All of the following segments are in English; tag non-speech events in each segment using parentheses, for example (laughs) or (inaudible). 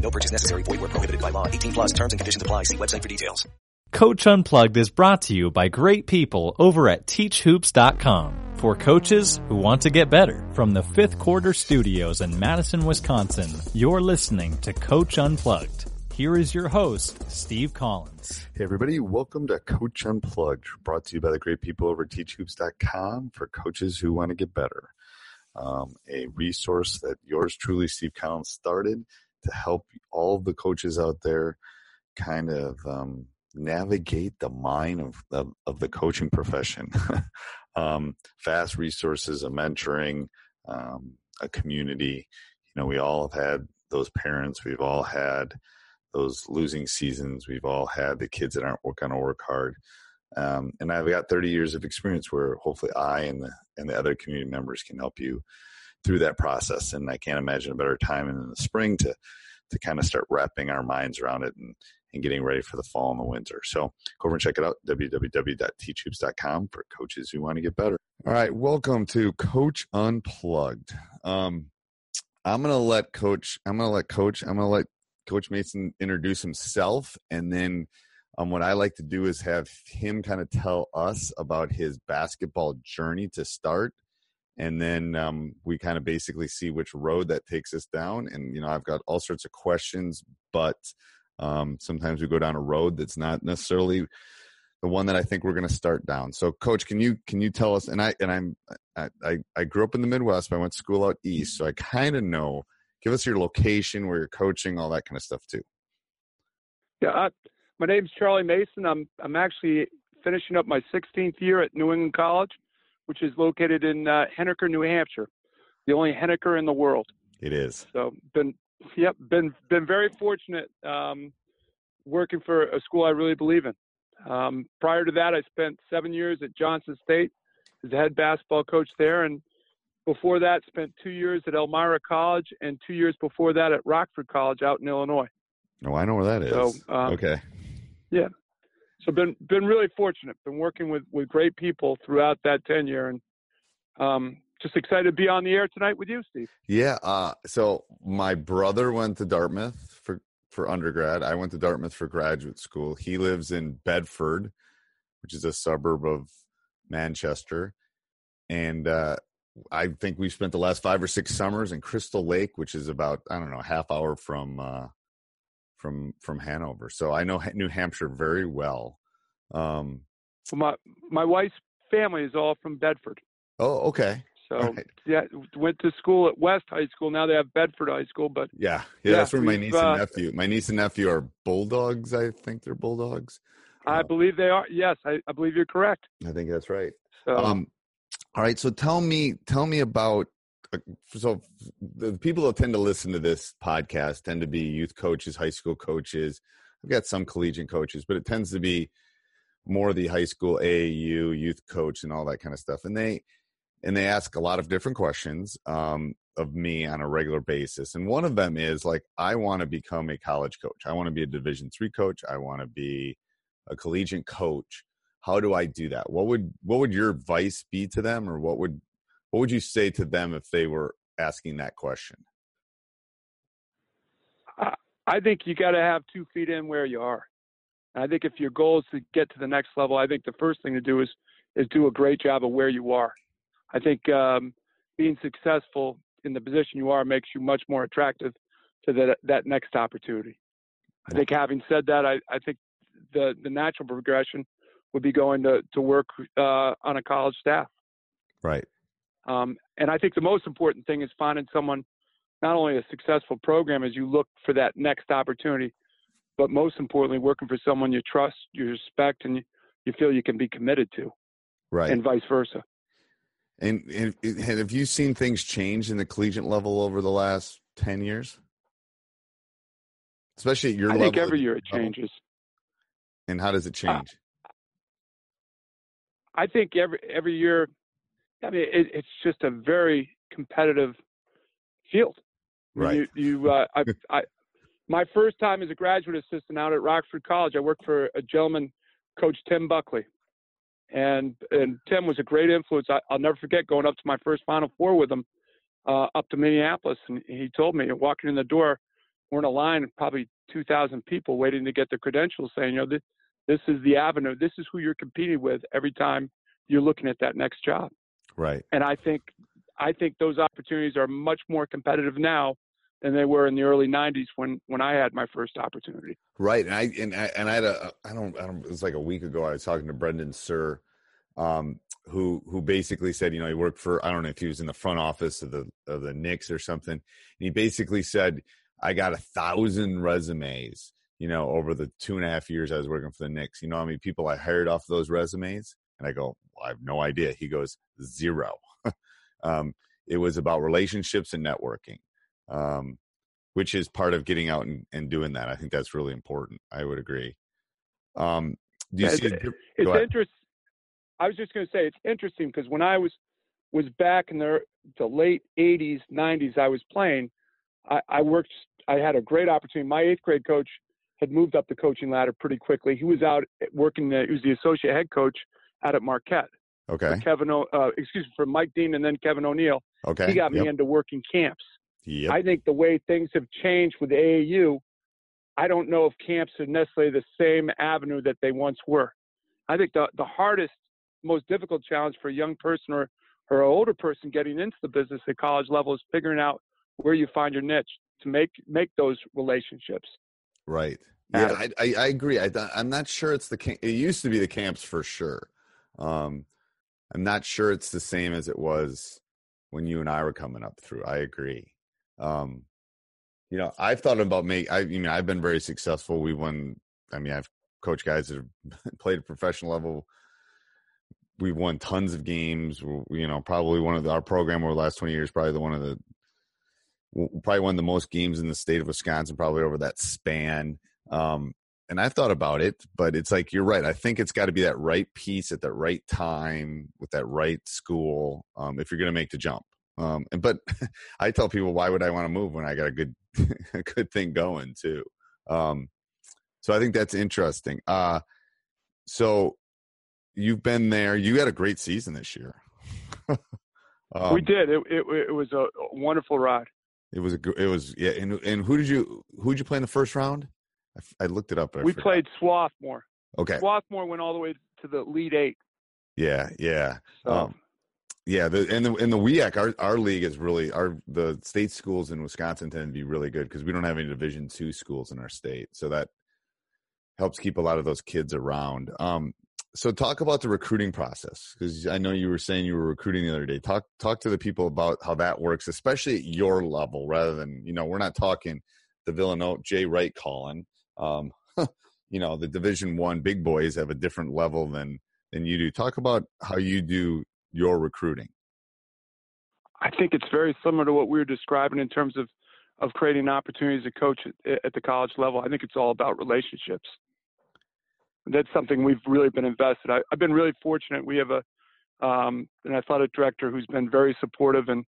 No purchase necessary. Void where prohibited by law. 18 plus terms and conditions apply. See website for details. Coach Unplugged is brought to you by great people over at TeachHoops.com for coaches who want to get better. From the fifth quarter studios in Madison, Wisconsin, you're listening to Coach Unplugged. Here is your host, Steve Collins. Hey, everybody. Welcome to Coach Unplugged, brought to you by the great people over at teachhoops.com for coaches who want to get better. Um, a resource that yours truly, Steve Collins, started to help all the coaches out there kind of um, navigate the mind of, of, of the coaching profession. (laughs) um, fast resources, a mentoring, um, a community. You know, we all have had those parents. We've all had those losing seasons. We've all had the kids that aren't going to work hard. Um, and I've got 30 years of experience where hopefully I and the and the other community members can help you through that process. And I can't imagine a better time in the spring to to kind of start wrapping our minds around it and, and getting ready for the fall and the winter. So go over and check it out, www.teachhoops.com for coaches who want to get better. All right, welcome to Coach Unplugged. Um, I'm gonna let Coach. I'm gonna let Coach. I'm gonna let Coach Mason introduce himself, and then um, what I like to do is have him kind of tell us about his basketball journey to start, and then um, we kind of basically see which road that takes us down. And you know, I've got all sorts of questions, but um, sometimes we go down a road that's not necessarily the one that I think we're going to start down. So, Coach, can you can you tell us? And I and I'm I I grew up in the Midwest, but I went to school out east, so I kind of know. Give us your location, where you're coaching, all that kind of stuff too. Yeah, uh, my name's Charlie Mason. I'm I'm actually finishing up my 16th year at New England College, which is located in uh, Henniker, New Hampshire, the only Henniker in the world. It is. So been yep been been very fortunate um, working for a school I really believe in. Um, prior to that, I spent seven years at Johnson State as the head basketball coach there, and before that, spent two years at Elmira College, and two years before that at Rockford College out in Illinois. Oh, I know where that is. So, um, okay. Yeah. So been been really fortunate. Been working with with great people throughout that tenure, and um, just excited to be on the air tonight with you, Steve. Yeah. Uh, so my brother went to Dartmouth for for undergrad. I went to Dartmouth for graduate school. He lives in Bedford, which is a suburb of Manchester, and uh, I think we spent the last five or six summers in Crystal Lake, which is about I don't know half hour from uh, from from Hanover. So I know New Hampshire very well. Um, well, my my wife's family is all from Bedford. Oh, okay. So right. yeah, went to school at West High School. Now they have Bedford High School, but yeah, yeah, yeah that's where my niece and uh, nephew. My niece and nephew are bulldogs. I think they're bulldogs. I uh, believe they are. Yes, I, I, believe you're correct. I think that's right. So, um, all right. So tell me, tell me about. Uh, so the people that tend to listen to this podcast tend to be youth coaches, high school coaches. I've got some collegiate coaches, but it tends to be more the high school AAU youth coach and all that kind of stuff. And they and they ask a lot of different questions um, of me on a regular basis. And one of them is like, I want to become a college coach. I want to be a Division three coach. I want to be a collegiate coach, how do I do that? What would what would your advice be to them, or what would what would you say to them if they were asking that question? I think you got to have two feet in where you are. I think if your goal is to get to the next level, I think the first thing to do is is do a great job of where you are. I think um, being successful in the position you are makes you much more attractive to that that next opportunity. I think having said that, I, I think the the natural progression would be going to to work uh, on a college staff. Right. Um, and I think the most important thing is finding someone, not only a successful program as you look for that next opportunity, but most importantly, working for someone you trust, you respect, and you, you feel you can be committed to. Right. And vice versa. And, and, and have you seen things change in the collegiate level over the last 10 years? Especially at your I level? think every year it changes. And how does it Uh, change? I think every every year, I mean, it, it's just a very competitive field. Right. You, you uh, I, I, my first time as a graduate assistant out at Rockford College, I worked for a gentleman, Coach Tim Buckley, and and Tim was a great influence. I, I'll never forget going up to my first Final Four with him, uh, up to Minneapolis, and he told me walking in the door, we're in a line of probably 2,000 people waiting to get their credentials, saying, you know, this, this is the avenue, this is who you're competing with every time you're looking at that next job. Right. And I think I think those opportunities are much more competitive now than they were in the early 90s when when I had my first opportunity. Right. And I and I and I had a I don't I don't it was like a week ago I was talking to Brendan Suhr, um, who who basically said, you know, he worked for I don't know if he was in the front office of the of the Knicks or something. And he basically said, I got a thousand resumes, you know, over the two and a half years I was working for the Knicks. You know how many people I hired off those resumes? And I go, well, I have no idea. He goes, zero. (laughs) um, it was about relationships and networking. Um, which is part of getting out and, and doing that. I think that's really important. I would agree. Um, do you Yeah, see? it- It's interesting. I was just going to say it's interesting because when I was was back in the the late 80s, 90s, I was playing. I, I worked. I had a great opportunity. My eighth grade coach had moved up the coaching ladder pretty quickly. He was out working. The, he was the associate head coach out at Marquette. Okay. Kevin, o, uh, excuse me, for Mike Deane and then Kevin O'Neill. Okay. He got me Yep. into working camps. Yep. I think the way things have changed with AAU, I don't know if camps are necessarily the same avenue that they once were. I think the, the hardest, most difficult challenge for a young person or, or an older person getting into the business at college level is figuring out where you find your niche to make make those relationships. Right. Yeah, I, I, I agree. I I'm not sure it's the it used to be the camps for sure. Um, I'm not sure it's the same as it was when you and I were coming up through. I agree. Um, you know, I've thought about make. I, I mean, I've been very successful. We won. I mean, I've coached guys that have (laughs) played at professional level. We've won tons of games. We- You know, probably one of the, our program over the last 20 years, probably the one of the probably won the most games in the state of Wisconsin, probably over that span. Um, and I've thought about it, but it's like you're right. I think it's got to be that right piece at the right time with that right school um, if you're going to make the jump. Um, and but (laughs) I tell people, why would I want to move when I got a good (laughs) a good thing going too? Um, so I think that's interesting. Uh, so you've been there. You had a great season this year. (laughs) um, we did. It, it, it was a wonderful ride. It was a. It was yeah. And and who did you who did you play in the first round? I, looked it up. but We forgot. played Swarthmore. Okay. Swarthmore went all the way to the Elite Eight. Yeah, yeah, So um, yeah. The and the in the WEAC, our our league is really our the state schools in Wisconsin tend to be really good because we don't have any Division two schools in our state, so that helps keep a lot of those kids around. Um, so talk about the recruiting process because I know you were saying you were recruiting the other day. Talk talk to the people about how that works, especially at your level, rather than you know we're not talking the Villanova Jay Wright calling. Um, (laughs) you know the Division one big boys have a different level than than you do. Talk about how you do your recruiting. I think it's very similar to what we were describing in terms of of creating opportunities to coach at, at the college level. I think it's all about relationships. That's something we've really been invested. I, I've been really fortunate. We have a um, an athletic director who's been very supportive, and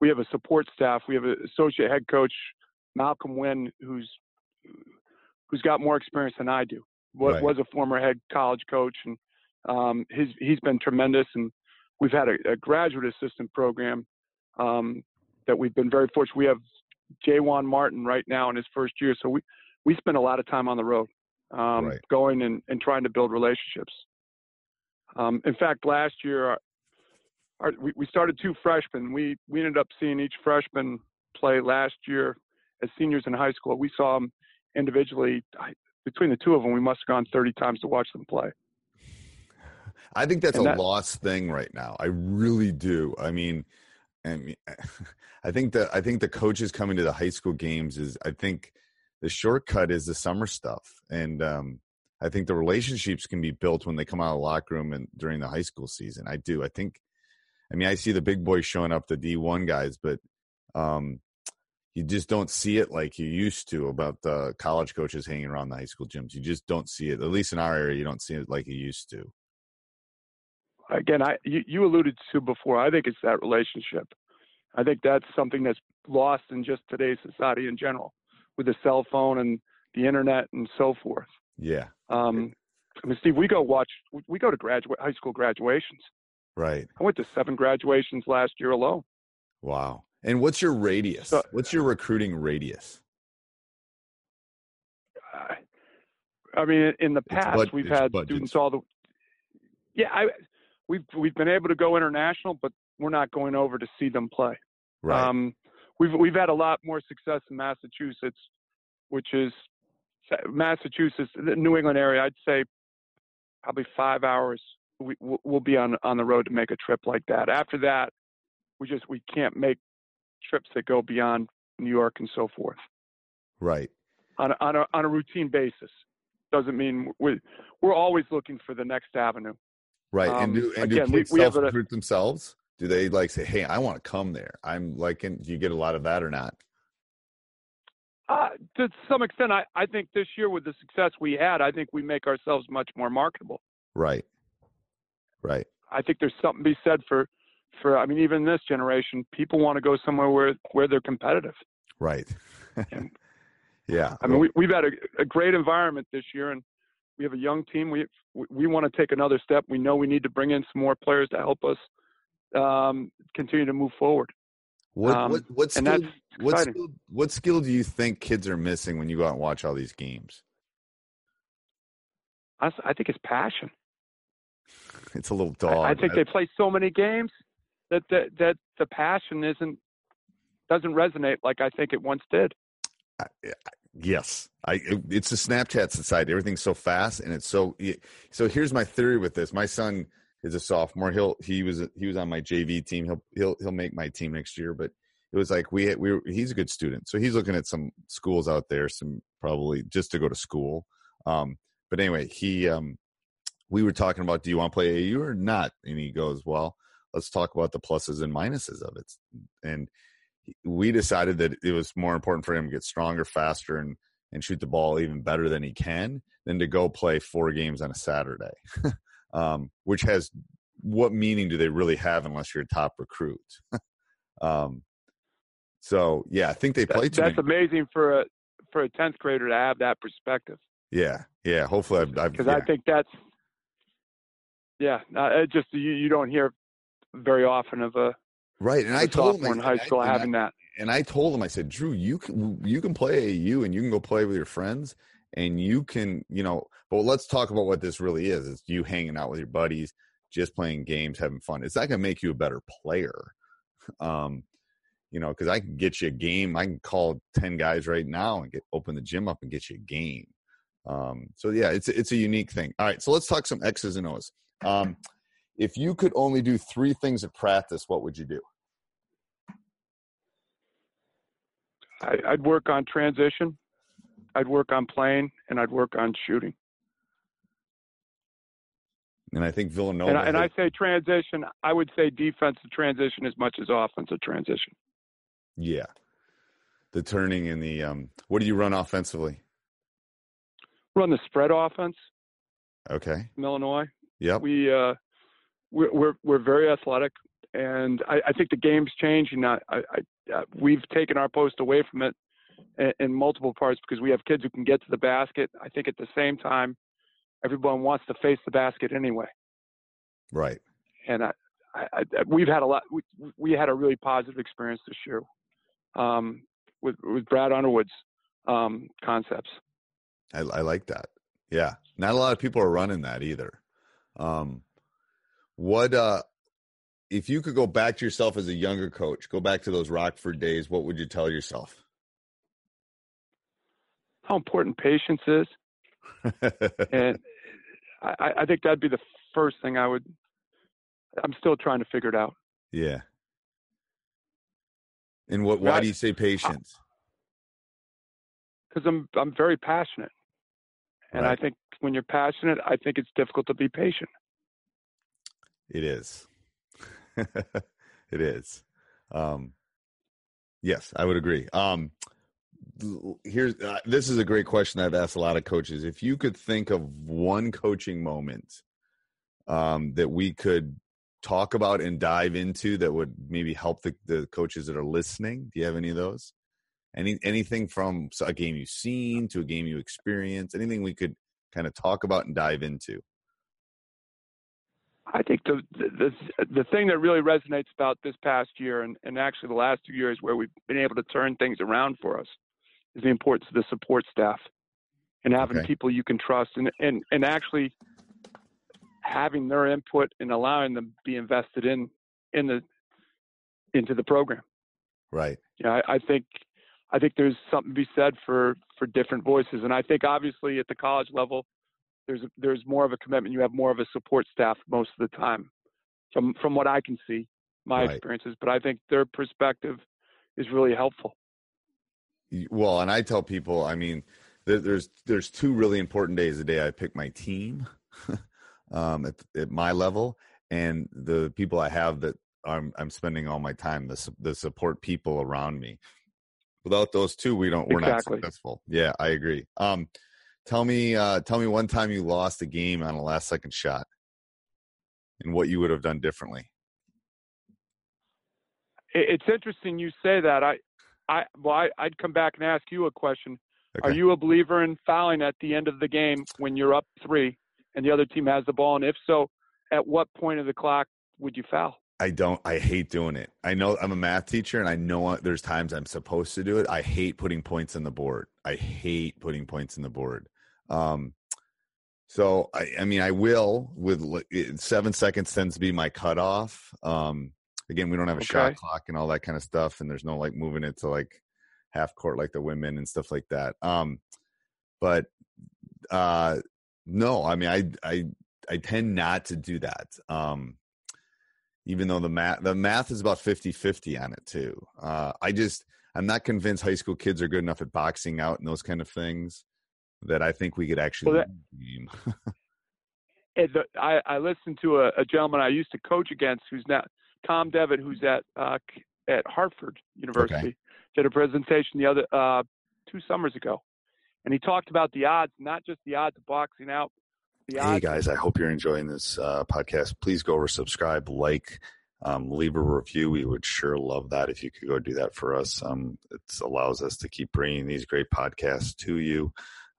we have a support staff. We have an associate head coach, Malcolm Wynn, who's who's got more experience than I do. was, Right. was a former head college coach, and um, his he's been tremendous. And we've had a, a graduate assistant program um, that we've been very fortunate. We have Jaywan Martin right now in his first year, so we we spend a lot of time on the road, um, Right. going and, and trying to build relationships. Um, in fact, last year our, our, we, we started two freshmen. We we ended up seeing each freshman play last year as seniors in high school. We saw them individually. I, between the two of them, we must have gone 30 times to watch them play. I think that's And a that- lost thing right now. I really do. I mean, I mean, (laughs) I think that I think the coaches coming to the high school games is I think the shortcut is the summer stuff, and um, I think the relationships can be built when they come out of the locker room and during the high school season. I do. I think. I mean, I see the big boys showing up, the D one guys, but um, you just don't see it like you used to about the college coaches hanging around the high school gyms. You just don't see it. At least in our area, you don't see it like you used to. Again, I you, you alluded to before. I think it's that relationship. I think that's something that's lost in just today's society in general, with the cell phone and the internet and so forth. Yeah. Um, I mean, Steve, we go watch. We go to graduate high school graduations. Right. I went to seven graduations last year alone. Wow. And what's your radius? So- what's your recruiting radius? I- mean, in the past, we've had budgets. students all the. Yeah, I, we've we've been able to go international, but we're not going over to see them play. Right. Um, we've we've had a lot more success in Massachusetts, which is Massachusetts, the New England area. I'd say probably five hours. We we'll we'll be on on the road to make a trip like that. After that, we just we can't make trips that go beyond New York and so forth right. on a, on a on a routine basis. Doesn't mean we we're always looking for the next avenue. Right. Um, and do and again, do we- kids we self recruit themselves? Do they like say, "Hey, I want to come there"? I'm like, in, do you get a lot of that or not? Uh, to some extent, I, I think this year with the success we had, I think we make ourselves much more marketable. Right. Right. I think there's something to be said for, for I mean, even this generation, people want to go somewhere where where they're competitive. Right. And- (laughs) yeah. I mean, we, we've had a, a great environment this year, and we have a young team. We we, want to take another step. We know we need to bring in some more players to help us um, continue to move forward. what um, what what skill, what skill what skill do you think kids are missing when you go out and watch all these games? I, I think it's passion. It's a little I- dog. I, think they play so many games that the, that the passion isn't doesn't resonate like I think it once did. Yes, I. it- It's a Snapchat society. Everything's so fast, and it's so. So here's my theory with this. My son is a sophomore. He'll he was he was on my JV team. He'll he'll he'll make my team next year. But it was like we we were, he's a good student, so he's looking at some schools out there, some probably just to go to school. Um, but anyway, he um, we were talking about do you want to play AU or not, and he goes, well, let's talk about the pluses and minuses of it, and we decided that it was more important for him to get stronger, faster, and and shoot the ball even better than he can than to go play four games on a Saturday, (laughs) um, which has what meaning do they really have unless you're a top recruit? (laughs) um, so yeah, I think they That- play too that's many. amazing for a for a tenth grader to have that perspective Yeah, yeah. Hopefully, I've, I've because yeah, I think that's yeah. Uh, it just you, you don't hear very often of a, right. And I told him in I- high I- school I- having that. and I told him, I said, Drew, you can you can play AU and you can go play with your friends and you can, you know, but let's talk about what this really is. It's you hanging out with your buddies, just playing games, having fun. It's not gonna make you a better player. Um, you know, because I can get you a game. I can call ten guys right now and get open the gym up and get you a game. Um, so yeah, it's it's a unique thing. All right, so let's talk some X's and O's. Um, if you could only do three things at practice, what would you do? I, I'd work on transition, I'd work on playing, and I'd work on shooting. And I think Villanova. and I, and I say transition. I would say defensive transition as much as offensive transition. Yeah. The turning and the um what do you run offensively? Run the spread offense, Okay. in Illinois. Yep. we uh, we're, we're we're very athletic, and I, I think the game's changing. I, I, I uh, we've taken our post away from it in, in multiple parts because we have kids who can get to the basket. I think at the same time, everyone wants to face the basket anyway. Right. And I, I, I we've had a lot. We, we had a really positive experience this year um, with with Brad Underwood's um, concepts. I, I like that. Yeah, not a lot of people are running that either. Um, what uh, if you could go back to yourself as a younger coach, go back to those Rockford days? What would you tell yourself? How important patience is, and (laughs) I, I think that'd be the first thing I would. I'm still trying to figure it out. Yeah. And what? Why do you say patience? Because I'm I'm very passionate, and Right. I think when you're passionate, I think it's difficult to be patient. It is. (laughs) it is. Um, yes, I would agree. Um, here's uh, this is a great question I've asked a lot of coaches. If you could think of one coaching moment um, that we could talk about and dive into that would maybe help the, the coaches that are listening, do you have any of those? Any anything from a game you've seen to a game you experienced? Anything we could kind of talk about and dive into? I think the, the the the thing that really resonates about this past year and, and actually the last two years where we've been able to turn things around for us is the importance of the support staff and having Okay. people you can trust and, and, and actually having their input and allowing them to be invested in in the into the program. Right. Yeah, I, I think I think there's something to be said for for different voices, and I think obviously at the college level, there's there's more of a commitment. You have more of a support staff most of the time, from from what I can see, my Right. experiences. But I think their perspective is really helpful. Well, and I tell people, I mean, there, there's there's two really important days a day. I pick my team (laughs) um, at, at my level, and the people I have that I'm I'm spending all my time the the support people around me. Without those two, we don't we're Exactly. not successful. Yeah, I agree. Um, tell me uh, tell me one time you lost a game on a last second shot, and what you would have done differently. It's interesting you say that. I I well I, I'd come back and ask you a question. Okay. Are you a believer in fouling at the end of the game when you're up three and the other team has the ball? And if so, at what point of the clock would you foul? I don't. I hate doing it. I know I'm a math teacher, and I know there's times I'm supposed to do it. I hate putting points on the board. I hate putting points on the board. Um, so I, I mean, I will with seven seconds tends to be my cutoff. Um, again, we don't have a shot clock and all that kind of stuff, and there's no like moving it to like half court like the women and stuff like that. Um, but uh, no, I mean, I I I tend not to do that. Um, even though the math the math is about 50-50 on it too. Uh, I just I'm not convinced high school kids are good enough at boxing out and those kind of things that I think we could actually Well, that- win the game. (laughs) And the, I, I listened to a, a gentleman I used to coach against, who's now Tom Devitt, who's at uh, at Hartford University. Did a presentation the other uh, two summers ago, and he talked about the odds, not just the odds of boxing out. The hey odds guys, I hope you're enjoying this uh, podcast. Please go over, subscribe, like, um, leave a review. We would sure love that if you could go do that for us. Um, it allows us to keep bringing these great podcasts to you.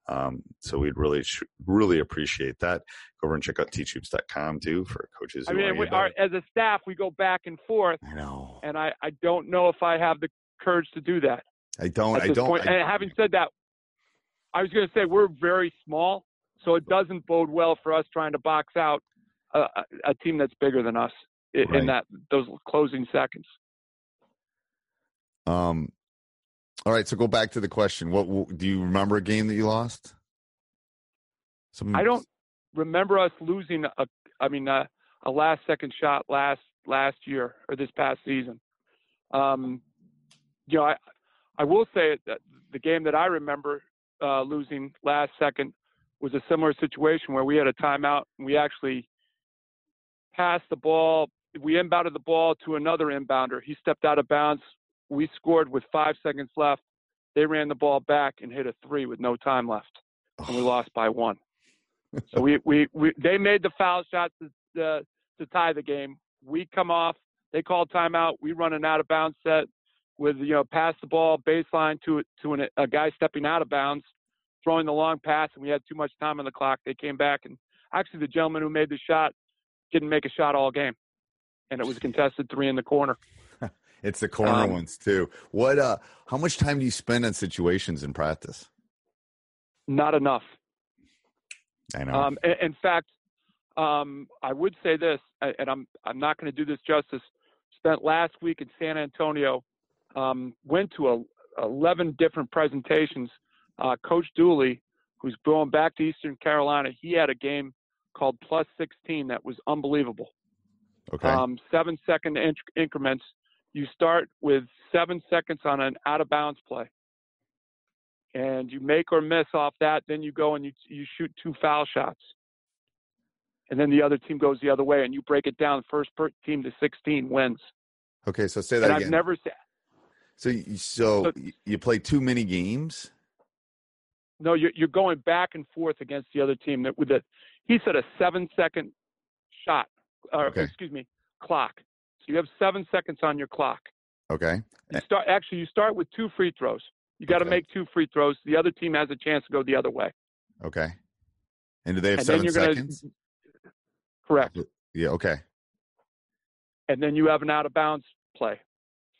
Um, so we'd really, really appreciate that. Go over and check out teachhoops.com too for coaches. I mean, we as a staff, we go back and forth, I know. and I, I don't know if I have the courage to do that. I don't. I don't. I- and having said that, I was going to say we're very small, so it doesn't bode well for us trying to box out a, a, team that's bigger than us i- Right. in that those closing seconds. Um. All right. So go back to the question. What do you remember a game that you lost? Some, I don't remember us losing a, I mean, a, a last second shot last last year or this past season. Um, you know, I I will say that the game that I remember uh, losing last second was a similar situation where we had a timeout and we actually passed the ball. We inbounded the ball to another inbounder. He stepped out of bounds. We scored with five seconds left. They ran the ball back and hit a three with no time left, and we lost by one. (laughs) So we, we, we they made the foul shot to, uh, to tie the game. We come off. They call timeout. We run an out of bounds set with you know pass the ball baseline to to an, a guy stepping out of bounds. throwing the long pass and we had too much time on the clock. They came back and actually the gentleman who made the shot didn't make a shot all game, and it was contested three in the corner. It's the corner Um, ones too. What? uh How much time do you spend on situations in practice? Not enough. I know. Um, in, in fact, um, I would say this, and I'm I'm not going to do this justice. Spent last week in San Antonio, um, went to a, 11 different presentations. Uh, Coach Dooley, who's going back to Eastern Carolina, he had a game called Plus 16 that was unbelievable. okay. Um, seven second inc- increments. You start with seven seconds on an out of bounds play, and you make or miss off that. Then you go and you you shoot two foul shots, and then the other team goes the other way, and you break it down. First per- team to 16 wins. okay. So say that And I've never said. so you, so So- you play too many games. no, you're you're going back and forth against the other team. That with a he said a seven second shot, or Okay. excuse me, clock. You have seven seconds on your clock. Okay. You start actually you start with two free throws. You got to Okay. make two free throws. The other team has a chance to go the other way. Okay. And do they have and seven you're seconds? gonna correct. Yeah. Okay. And then you have an out of bounds play,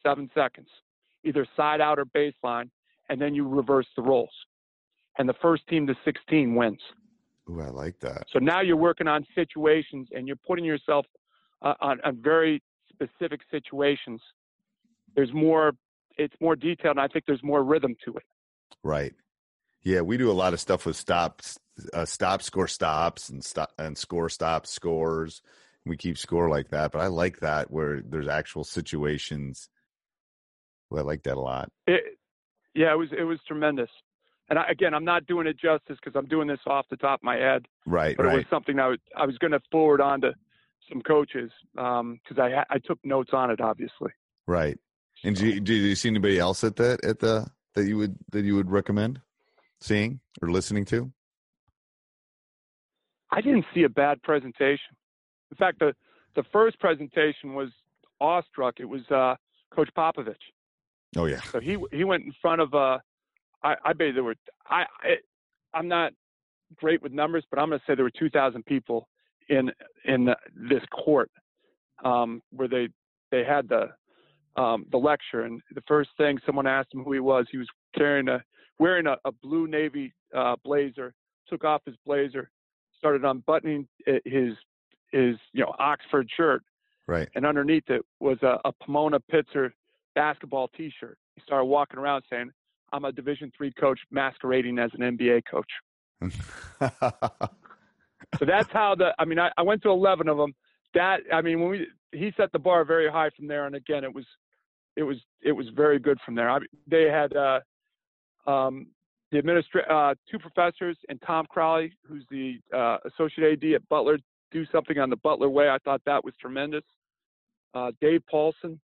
seven seconds, either side out or baseline, and then you reverse the roles. And the first team to 16 wins. Ooh, I like that. So now you're working on situations and you're putting yourself uh, on, on very specific situations. There's more, it's more detailed, and I think there's more rhythm to it. Right. Yeah, we do a lot of stuff with stops, uh, stop, score, stops, and stop and score, stop, scores. We keep score like that, but I like that where there's actual situations. Well, I like that a lot. It, yeah, it was it was tremendous. And I, again, I'm not doing it justice because I'm doing this off the top of my head, Right. but it was something I was I was going to forward on to some coaches because I I took notes on it, obviously. Right. And do you, do you see anybody else at that at the that you would that you would recommend seeing or listening to? I didn't see a bad presentation. In fact, the the first presentation was awestruck. It was uh, Coach Popovich. Oh yeah. So he he went in front of uh, I I bet there were I, I I'm not great with numbers, but I'm going to say there were 2,000 people in in the, this court um, where they they had the um, the lecture, and the first thing someone asked him who he was, he was carrying a wearing a, a blue navy uh, blazer. Took off his blazer, started unbuttoning his his you know Oxford shirt, Right. and underneath it was a, a Pomona Pitzer basketball T-shirt. He started walking around saying, "I'm a Division three coach masquerading as an NBA coach." (laughs) So that's how the. I mean, I, I went to 11 of them. That I mean, when we he set the bar very high from there, and again, it was it was it was very good from there. I, they had uh, um, the administra- uh, two professors and Tom Crowley, who's the uh, associate AD at Butler, do something on the Butler way. I thought that was tremendous. Uh, Dave Paulsen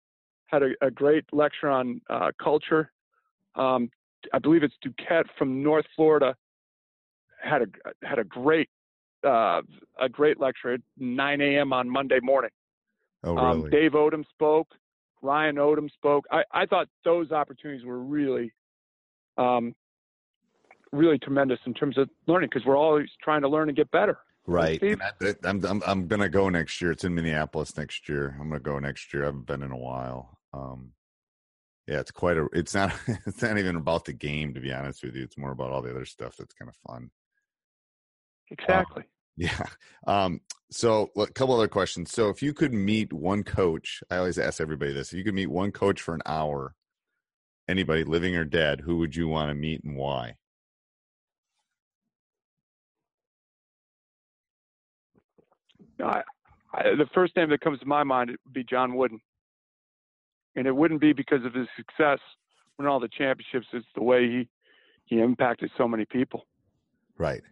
had a, a great lecture on uh, culture. Um, I believe it's Duquette from North Florida had a had a great uh, a great lecture at 9 a.m. on Monday morning. oh Um, really? Dave Odom spoke. Ryan Odom spoke. I, I thought those opportunities were really, um, really tremendous in terms of learning because we're always trying to learn and get better. Right. Steve? I'm, I'm I'm gonna go next year. It's in Minneapolis next year. I'm gonna go next year. I haven't been in a while. Um, yeah, it's quite a. It's not. (laughs) It's not even about the game, to be honest with you. It's more about all the other stuff that's kind of fun. Exactly. (laughs) Yeah. Um. So, a couple other questions. So, if you could meet one coach, I always ask everybody this: if you could meet one coach for an hour, anybody living or dead, who would you want to meet and why? I, I, the first name that comes to my mind would be John Wooden, and it wouldn't be because of his success winning all the championships. It's the way he he impacted so many people. Right.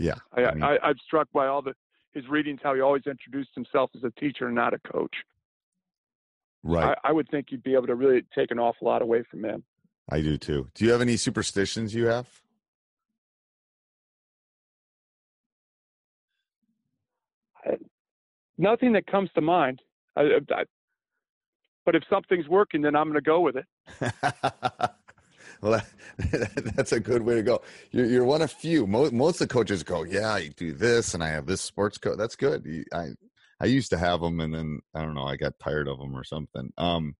Yeah. I, I mean- I, I'm struck by all the his readings, how he always introduced himself as a teacher and not a coach. Right. I, I would think you'd be able to really take an awful lot away from him. I do too. Do you have any superstitions you have? Nothing that comes to mind. I, I, but if something's working, then I'm going to go with it. (laughs) well, (laughs) that's a good way to go. You're, you're one of few. Most, most of the coaches go, "Yeah, I do this, and I have this sports coach." That's good. I I used to have them, and then I don't know, I got tired of them or something. Um,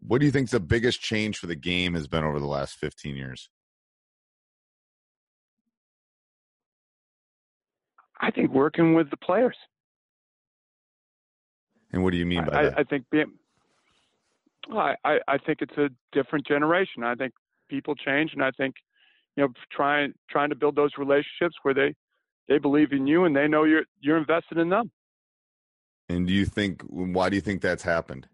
what do you think the biggest change for the game has been over the last 15 years? I think working with the players. And what do you mean by I, that? I think being, I, I I think it's a different generation. I think people change, and I think you know trying trying to build those relationships where they they believe in you and they know you're you're invested in them. And do you think why do you think that's happened?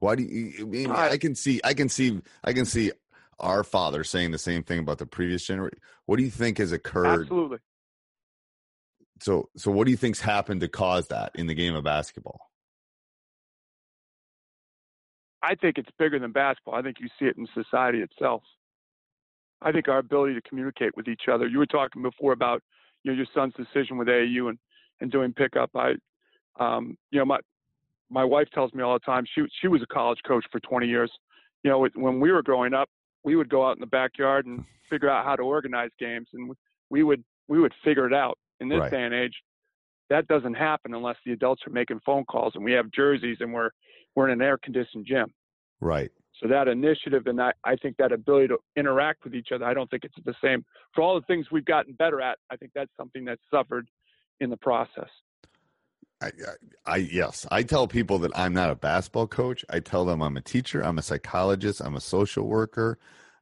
Why do you? I mean, I, I can see, I can see, I can see our father saying the same thing about the previous generation. What do you think has occurred? Absolutely. So, so what do you think's happened to cause that in the game of basketball? I think it's bigger than basketball. I think you see it in society itself. I think our ability to communicate with each other. You were talking before about you know your son's decision with AAU and and doing pickup. I, um, you know, my my wife tells me all the time. She she was a college coach for 20 years. You know, when we were growing up, we would go out in the backyard and (laughs) figure out how to organize games, and we would we would figure it out. In this Right. day and age, that doesn't happen unless the adults are making phone calls and we have jerseys and we're we're in an air conditioned gym. Right. So that initiative and I, I think that ability to interact with each other, I don't think it's the same. For all the things we've gotten better at, I think that's something that's suffered in the process. I, I, I yes, I tell people that I'm not a basketball coach. I tell them I'm a teacher, I'm a psychologist, I'm a social worker,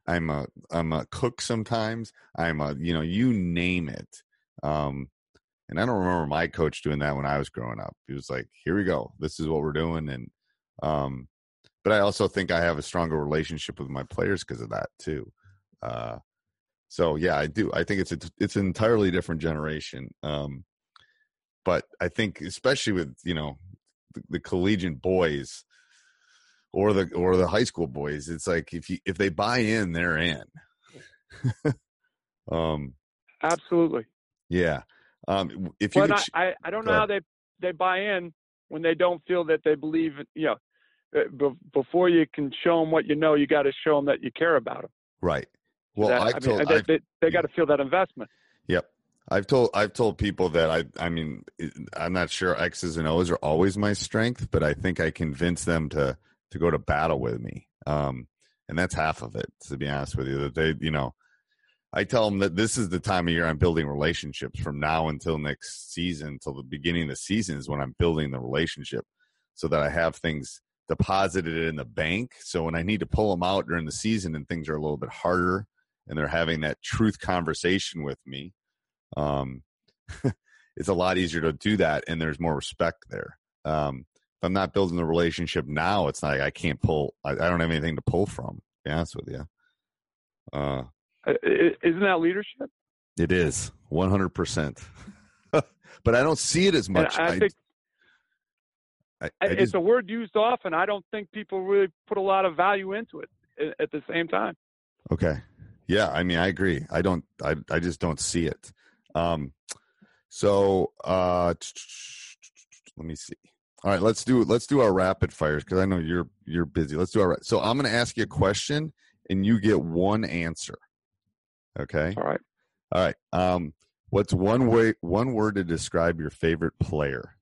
I'm a I'm a cook sometimes. I'm a you know you name it. Um, and I don't remember my coach doing that when I was growing up. He was like, "Here we go. This is what we're doing." And um, but I also think I have a stronger relationship with my players because of that too. Uh, so yeah, I do. I think it's a, it's an entirely different generation. Um, but I think especially with you know the, the collegiate boys or the or the high school boys, it's like if you if they buy in, they're in. (laughs) um, Absolutely. yeah. Um, if you But could I, I, I don't know how they they buy in when they don't feel that they believe. You know, uh, before you can show them what you know, you got to show them that you care about them. right. Well, that, I've I told, they, I've- they, they got to feel that investment. Yep. I've told I've told people that I I mean I'm not sure X's and O's are always my strength, but I think I convince them to to go to battle with me. Um, and that's half of it, to be honest with you. That they, you know, I tell them that this is the time of year I'm building relationships from now until next season, until the beginning of the season is when I'm building the relationship, so that I have things deposited in the bank. So when I need to pull them out during the season and things are a little bit harder, and they're having that truth conversation with me, um, (laughs) it's a lot easier to do that and there's more respect there um, if i'm not building the relationship now it's like i can't pull i, I don't have anything to pull from to be honest with you uh, Isn't that leadership? it is 100% (laughs) but i don't see it as And much. I, think I, I it's just, a word used often. I don't think people really put a lot of value into it at the same time. okay. Yeah i mean i agree. I don't i, I just don't see it. Um, so uh, (tsk) let me see. All right let's do let's do our rapid fires because i know you're you're busy. Let's do our so i'm going to ask you a question and you get one answer okay All right. all right um what's one way one word to describe your favorite player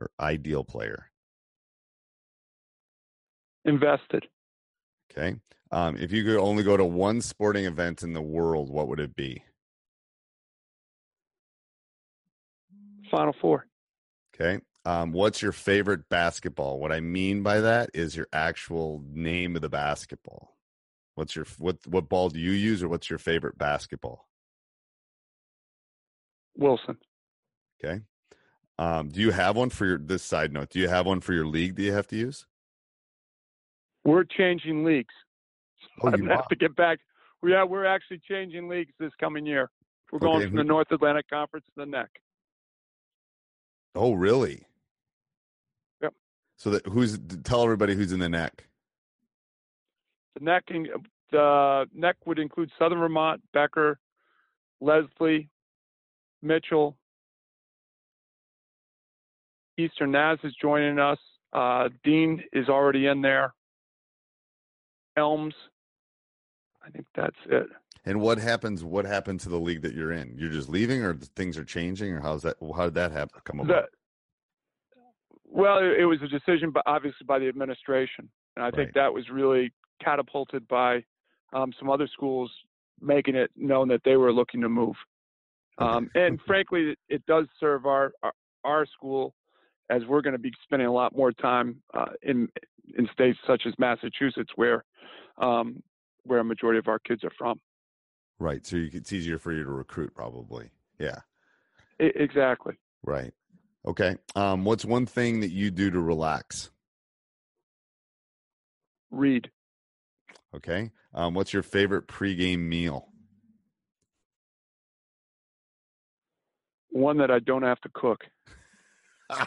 or ideal player Invested. okay um if you could only go to one sporting event in the world what would it be Final four. Okay. Um, what's your favorite basketball? What I mean by that is your actual name of the basketball. What's your what what ball do you use or what's your favorite basketball? Wilson. Okay. Um, do you have one for your this side note? Do you have one for your league that you have to use? We're changing leagues. Oh, I'm you gonna have to get back. Yeah, we're actually changing leagues this coming year. We're going Okay, from who- the North Atlantic Conference to the NEC. Oh, really? Yep. So that who's tell everybody who's in the neck. The neck, in- the NEC would include Southern Vermont, Becker, Lesley, Mitchell. Eastern Naz is joining us. Uh, Dean is already in there. Elms. I think that's it. And what happens? What happened to the league that you're in? You're just leaving, or things are changing, or how's that? How did that happen? Come about? The, well, it, it was a decision, but obviously by the administration, and I think that was really catapulted by um, some other schools making it known that they were looking to move. Um, and frankly, it, does serve our, our our school as we're going to be spending a lot more time uh, in in states such as Massachusetts, where um, where a majority of our kids are from. right. So you, it's easier for you to recruit, probably. Yeah. I, exactly. Right. Okay. Um, what's one thing that you do to relax? Read. Okay. Um, what's your favorite pregame meal? One that I don't have to cook. (laughs)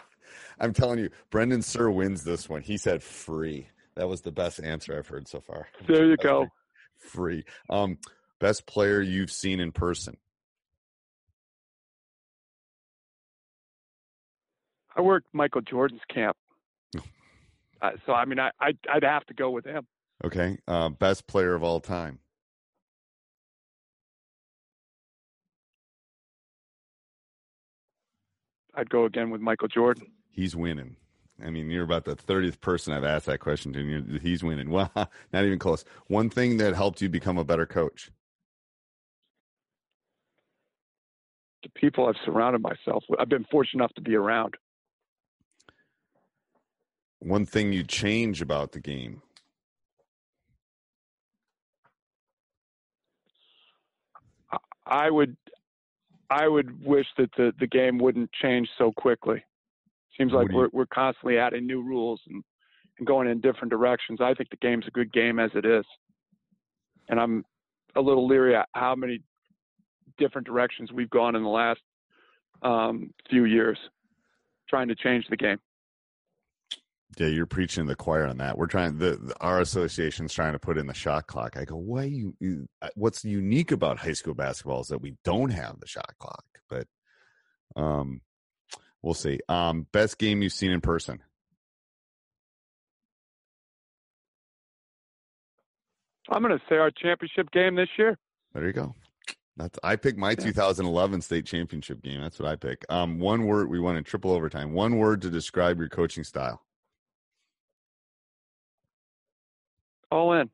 I'm telling you, Brendan Suhr wins this one. He said free. That was the best answer I've heard so far. (laughs) There you go. Free. Um, best player you've seen in person. I worked Michael Jordan's camp, (laughs) uh, so I mean, I I'd, I'd have to go with him. Okay. Uh, best player of all time. I'd go again with Michael Jordan. He's winning. I mean, you're about the 30th person I've asked that question to, and he's winning. (laughs) Well, not even close. One thing that helped you become a better coach. The people I've surrounded myself with, I've been fortunate enough to be around. One thing you change about the game. I would, I would wish that the the game wouldn't change so quickly. Seems like we're we're constantly adding new rules and, and going in different directions. I think the game's a good game as it is, and I'm a little leery at how many different directions we've gone in the last um, few years, trying to change the game. Yeah, you're preaching the choir on that. We're trying the, the our association's trying to put in the shot clock. I go, why you? you- uh, What's unique about high school basketball is that we don't have the shot clock. But um, we'll see. Um, best game you've seen in person. I'm going to say our championship game this year. There you go. That's I picked my 2011 state championship game. That's what I pick. Um, one word we won in triple overtime. One word to describe your coaching style. All in.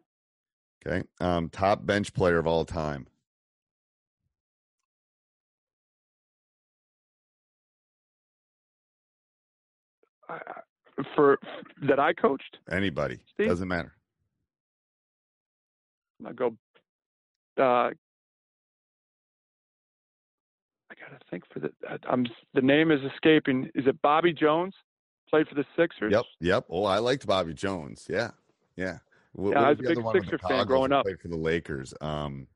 Okay. Um, top bench player of all time. I- For that I coached, Anybody Steve? doesn't matter. I go. Uh, I gotta think for the. I'm the name is escaping. Is it Bobby Jones? Played for the Sixers. Yep, yep. Oh, I liked Bobby Jones. Yeah, yeah. What, Yeah, what I was a big Sixer fan growing up. Played for the Lakers. Um,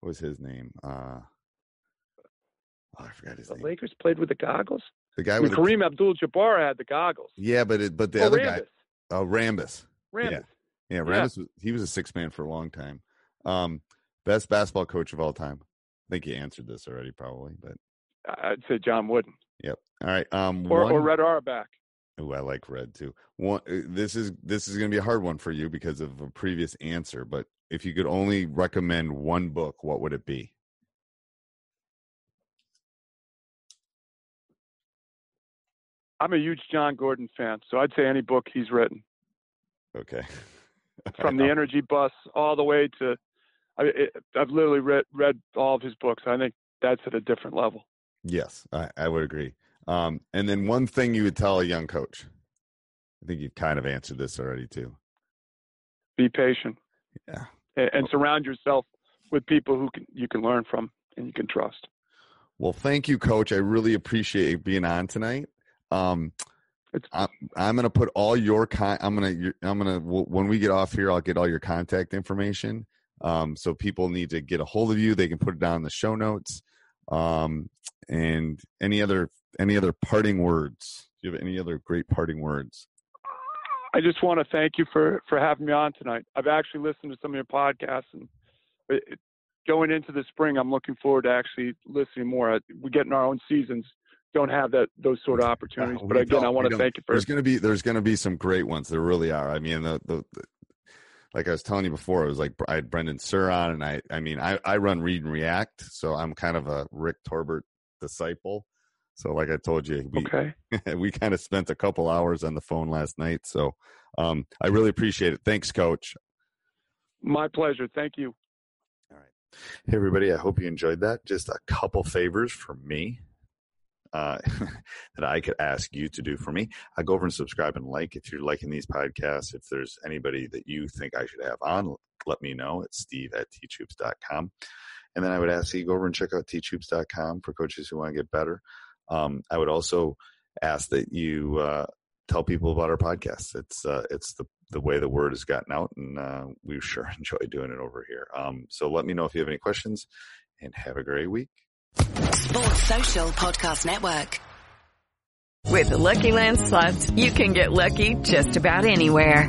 what was his name? Uh, oh, I forgot his The name. Lakers played with the goggles. The guy I with mean, the, Kareem Abdul-Jabbar had the goggles. yeah, but it, but the oh, other Rambis. guy, oh, Rambus. Rambis. Yeah, Yeah. Rambis. Was, he was a six man for a long time. Um, best basketball coach of all time. I think you answered this already, probably. But I'd say John Wooden yep. All right. Um, or, one, or Red Auerbach. Ooh, I like red too. One, uh, this is this is going to be a hard one for you because of a previous answer. But if you could only recommend one book, what would it be? I'm a huge Jon Gordon fan, so I'd say any book he's written, Okay. (laughs) from the Energy Bus all the way to. I, I've literally read read all of his books. I think that's at a different level. yes, I, I would agree. Um, and then one thing you would tell a young coach. I think you've kind of answered this already too. Be patient. Yeah. and, and surround yourself with people who can you can learn from and you can trust. Well, thank you, Coach. I really appreciate you being on tonight. Um, It's I'm, I'm going to put all your con. I'm going to. I'm going to. When we get off here, I'll get all your contact information. Um, so people need to get a hold of you. They can put it down in the show notes. Um, and any other any other parting words? Do you have any other great parting words? I just want to thank you for for having me on tonight. I've actually listened to some of your podcasts, and it, going into the spring, I'm looking forward to actually listening more. We get in our own seasons, don't have that those sort of opportunities. Uh, but again, I want to thank you for There's going to be there's going to be some great ones. There really are. I mean, the, the, the like I was telling you before, it was like I had Brendan Suhr on, and I, I mean, I, I run Read and React, so I'm kind of a Rick Torbett disciple. So, like I told you, we Okay. (laughs) we kind of spent a couple hours on the phone last night. So, um, I really appreciate it. Thanks, Coach. My pleasure. Thank you. All right, hey, everybody. I hope you enjoyed that. Just a couple favors from me uh, (laughs) that I could ask you to do for me. I go over and subscribe and like if you're liking these podcasts. If there's anybody that you think I should have on, let me know. It's steve at teachhoops.com. And then I would ask you to go over and check out teachhoops.com for coaches who want to get better. Um, I would also ask that you uh, tell people about our podcast. It's uh, it's the the way the word has gotten out, and uh, we sure (laughs) enjoy doing it over here. Um, so let me know if you have any questions, and have a great week. Sports Social Podcast Network. With the Lucky Land slots, you can get lucky just about anywhere.